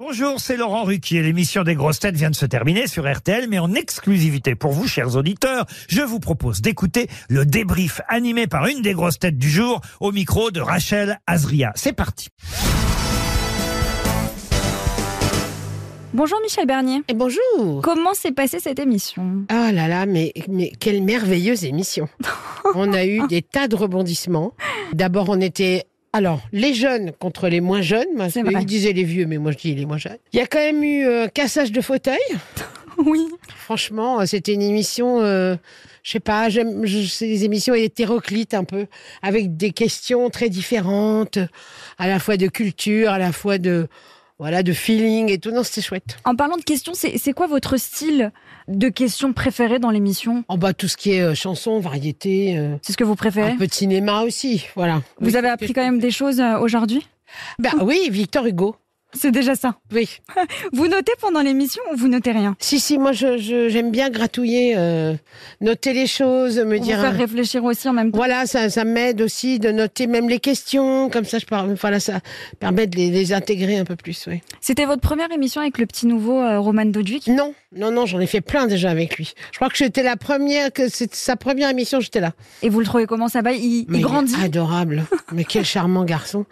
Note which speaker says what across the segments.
Speaker 1: Bonjour, c'est Laurent Ruquier. L'émission des grosses têtes vient de se terminer sur RTL, mais en exclusivité pour vous, chers auditeurs, je vous propose d'écouter le débrief animé par une des grosses têtes du jour au micro de Rachel Azria. C'est parti.
Speaker 2: Bonjour Michel Bernier.
Speaker 3: Et bonjour
Speaker 2: Comment s'est passée cette émission?
Speaker 3: Ah là là, mais, mais quelle merveilleuse émission On a eu des tas de rebondissements. D'abord, on était... Alors, les jeunes contre les moins jeunes. Moi,
Speaker 2: C'est vrai.
Speaker 3: Ils disaient les vieux, mais moi je dis les moins jeunes. Il y a quand même eu euh, cassage de fauteuil.
Speaker 2: Oui.
Speaker 3: Franchement, euh, c'était une émission... euh, je sais pas, j'aime je- c'est des émissions hétéroclites un peu, avec des questions très différentes, à la fois de culture, à la fois de voilà de feeling et tout. Non, c'était chouette.
Speaker 2: En parlant de questions, c'est quoi votre style de questions préféré dans l'émission?
Speaker 3: En bas, tout ce qui est euh, chanson, variété, euh,
Speaker 2: C'est ce que vous préférez?
Speaker 3: un peu de cinéma aussi, voilà.
Speaker 2: Vous avez appris quand même des choses euh, aujourd'hui?
Speaker 3: Bah oui, Victor Hugo.
Speaker 2: C'est déjà ça.
Speaker 3: Oui.
Speaker 2: Vous notez pendant l'émission ou vous notez rien?
Speaker 3: Si, si, moi je- je- j'aime bien gratouiller, euh, noter les choses, me
Speaker 2: Vous
Speaker 3: dire.
Speaker 2: faire réfléchir aussi en même temps
Speaker 3: Voilà, ça, ça m'aide aussi de noter même les questions, comme ça je par- voilà, ça permet de les, les intégrer un peu plus, oui.
Speaker 2: C'était votre première émission avec le petit nouveau euh, Roman Dodwick?
Speaker 3: Non, non, non, j'en ai fait plein déjà avec lui. Je crois que j'étais la première, que c'est sa première émission, j'étais là.
Speaker 2: et vous le trouvez comment ça va? Il, grandit
Speaker 3: adorable. Mais quel charmant garçon.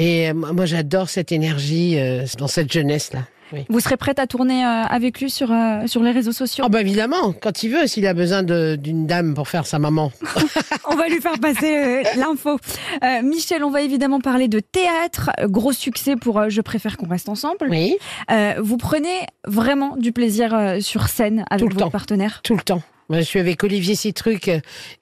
Speaker 3: Et euh, moi, j'adore cette énergie euh, dans cette jeunesse-là. Oui.
Speaker 2: Vous serez prête à tourner euh, avec lui sur, euh, sur les réseaux sociaux?
Speaker 3: Ah bah évidemment, quand il veut, s'il a besoin d'une dame pour faire sa maman.
Speaker 2: On va lui faire passer euh, l'info. Michel, on va évidemment parler de théâtre. Gros succès pour Je préfère qu'on reste ensemble.
Speaker 3: Oui,
Speaker 2: vous prenez vraiment du plaisir sur scène avec
Speaker 3: Tout le
Speaker 2: votre
Speaker 3: temps.
Speaker 2: partenaire?
Speaker 3: Tout le temps. Je suis avec Olivier Citruc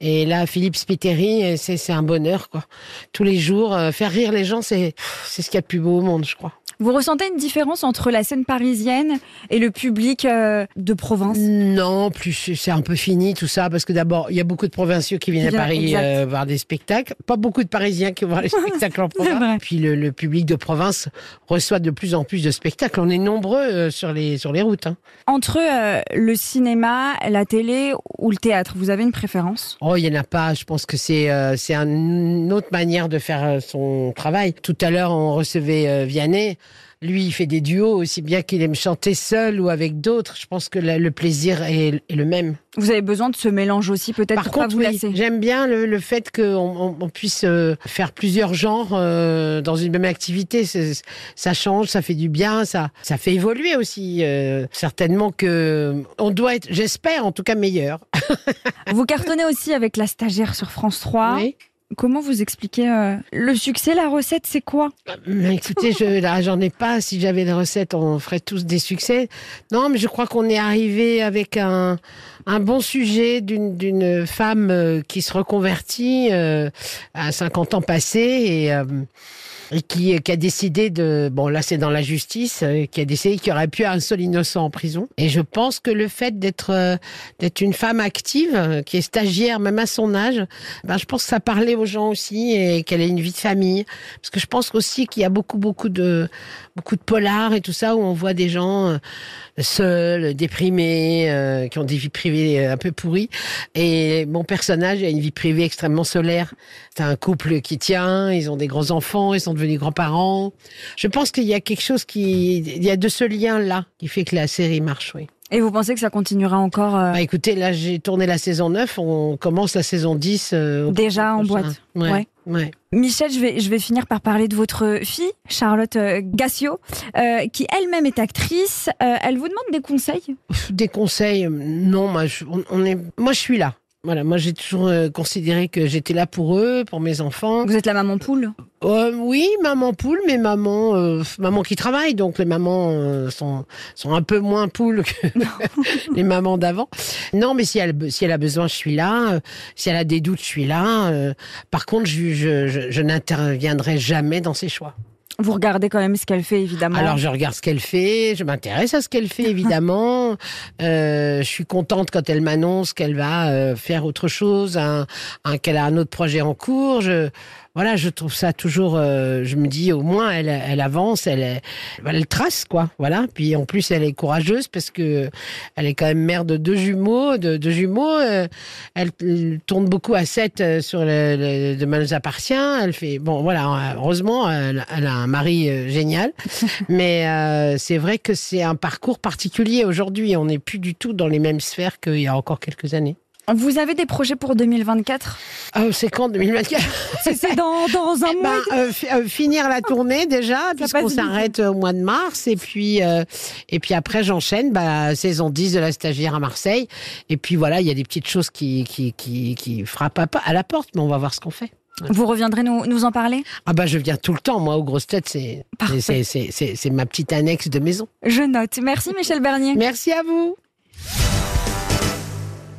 Speaker 3: et là Philippe Spiteri, c'est un bonheur quoi. Tous les jours, faire rire les gens, c'est c'est ce qu'il y a de plus beau au monde, je crois.
Speaker 2: Vous ressentez une différence entre la scène parisienne et le public euh, de province?
Speaker 3: Non, plus c'est un peu fini tout ça parce que d'abord il y a beaucoup de provinciaux qui viennent
Speaker 2: Bien,
Speaker 3: à Paris euh, voir des spectacles, pas beaucoup de Parisiens qui vont voir les spectacles en
Speaker 2: vrai.
Speaker 3: province. Puis le, le public de province reçoit de plus en plus de spectacles. On est nombreux euh, sur les sur les routes. hein.
Speaker 2: Entre le cinéma, la télé ou le théâtre, vous avez une préférence?
Speaker 3: Oh, il y en a pas. Je pense que c'est c'est un- une autre manière de faire son travail. Tout à l'heure, on recevait Vianney. Lui, il fait des duos aussi bien qu'il aime chanter seul ou avec d'autres. Je pense que la- le plaisir est, est le même.
Speaker 2: Vous avez besoin de ce mélange aussi, peut-être
Speaker 3: Par
Speaker 2: pour pas
Speaker 3: contre,
Speaker 2: vous
Speaker 3: oui, j'aime bien le, le fait qu'on on, on puisse euh, faire plusieurs genres euh, dans une même activité. Ça change, ça fait du bien, ça, ça fait évoluer aussi. euh, certainement que on doit être, j'espère en tout cas, meilleur.
Speaker 2: Vous cartonnez aussi avec la stagiaire sur France 3.
Speaker 3: Oui.
Speaker 2: Comment vous expliquez euh, le succès, la recette, c'est quoi?
Speaker 3: Mais écoutez, je, là, j'en ai pas. Si j'avais les recettes, on ferait tous des succès. Non, mais je crois qu'on est arrivé avec un, un bon sujet d'une, d'une femme euh, qui se reconvertit euh, à 50 ans passés et, euh, et qui, qui a décidé de... Bon, là, c'est dans la justice, euh, qui a décidé qu'il y aurait pu un seul innocent en prison. Et je pense que le fait d'être, euh, d'être une femme active, euh, qui est stagiaire, même à son âge, ben, je pense que ça parlait aux gens aussi et qu'elle ait une vie de famille. Parce que je pense aussi qu'il y a beaucoup, beaucoup de, beaucoup de polars et tout ça où on voit des gens euh, seuls, déprimés, euh, qui ont des vies privées euh, un peu pourries. Et mon personnage a une vie privée extrêmement solaire. C'est un couple qui tient, ils ont des grands enfants, ils devenus grands-parents. Je pense qu'il y a quelque chose qui, il y a de ce lien-là qui fait que la série marche, oui.
Speaker 2: Et vous pensez que ça continuera encore euh,
Speaker 3: Bah écoutez, là j'ai tourné la saison 9, on commence la saison 10. euh,
Speaker 2: déjà en
Speaker 3: prochain.
Speaker 2: boîte
Speaker 3: Ouais.
Speaker 2: Ouais.
Speaker 3: ouais.
Speaker 2: Michel, je vais, je vais finir par parler de votre fille, Charlotte euh, Gassio, euh, qui elle-même est actrice. Euh, elle vous demande des conseils?
Speaker 3: Des conseils, non, moi je, on, on est, moi je suis là. Voilà, moi j'ai toujours euh, considéré que j'étais là pour eux, pour mes enfants.
Speaker 2: Vous êtes la maman poule
Speaker 3: Euh, oui, maman poule, mais maman, euh, maman qui travaille, donc les mamans sont sont un peu moins poules que les mamans d'avant. Non, mais si elle si elle a besoin, je suis là. Si elle a des doutes, je suis là. Par contre, je je, je, je n'interviendrai jamais dans ses choix.
Speaker 2: Vous regardez quand même ce qu'elle fait, évidemment.
Speaker 3: Alors je regarde ce qu'elle fait, je m'intéresse à ce qu'elle fait évidemment. Euh, je suis contente quand elle m'annonce qu'elle va euh, faire autre chose, un, un- qu'elle a un autre projet en cours. Je, voilà, je trouve ça toujours. euh, je me dis, au moins, elle, elle avance, elle, elle, trace, quoi. Voilà. Puis en plus, elle est courageuse parce que elle est quand même mère de deux jumeaux. De, deux jumeaux. euh, elle, elle tourne beaucoup à 7 sur le, le Demain nous appartient. Elle fait. Bon, voilà. Heureusement, elle, elle a un mari euh, génial. Mais euh, c'est vrai que c'est un parcours particulier aujourd'hui. On n'est plus du tout dans les mêmes sphères qu'il y a encore quelques années.
Speaker 2: Vous avez des projets pour 2024
Speaker 3: Ah, c'est quand 2024
Speaker 2: C'est dans, dans un
Speaker 3: Ben,
Speaker 2: mois
Speaker 3: euh, fi- euh, finir la tournée déjà, puisqu'on s'arrête au mois de mars, et puis euh, et puis après j'enchaîne, bah, saison 10 de la stagiaire à Marseille, et puis voilà, il y a des petites choses qui qui qui, qui frappent à, la porte, mais on va voir ce qu'on fait.
Speaker 2: Vous reviendrez nous, nous en parler?
Speaker 3: Ah bah je viens tout le temps, moi aux grosses têtes, c'est ma petite annexe de maison.
Speaker 2: Je note. Merci Michel Bernier.
Speaker 3: Merci à vous.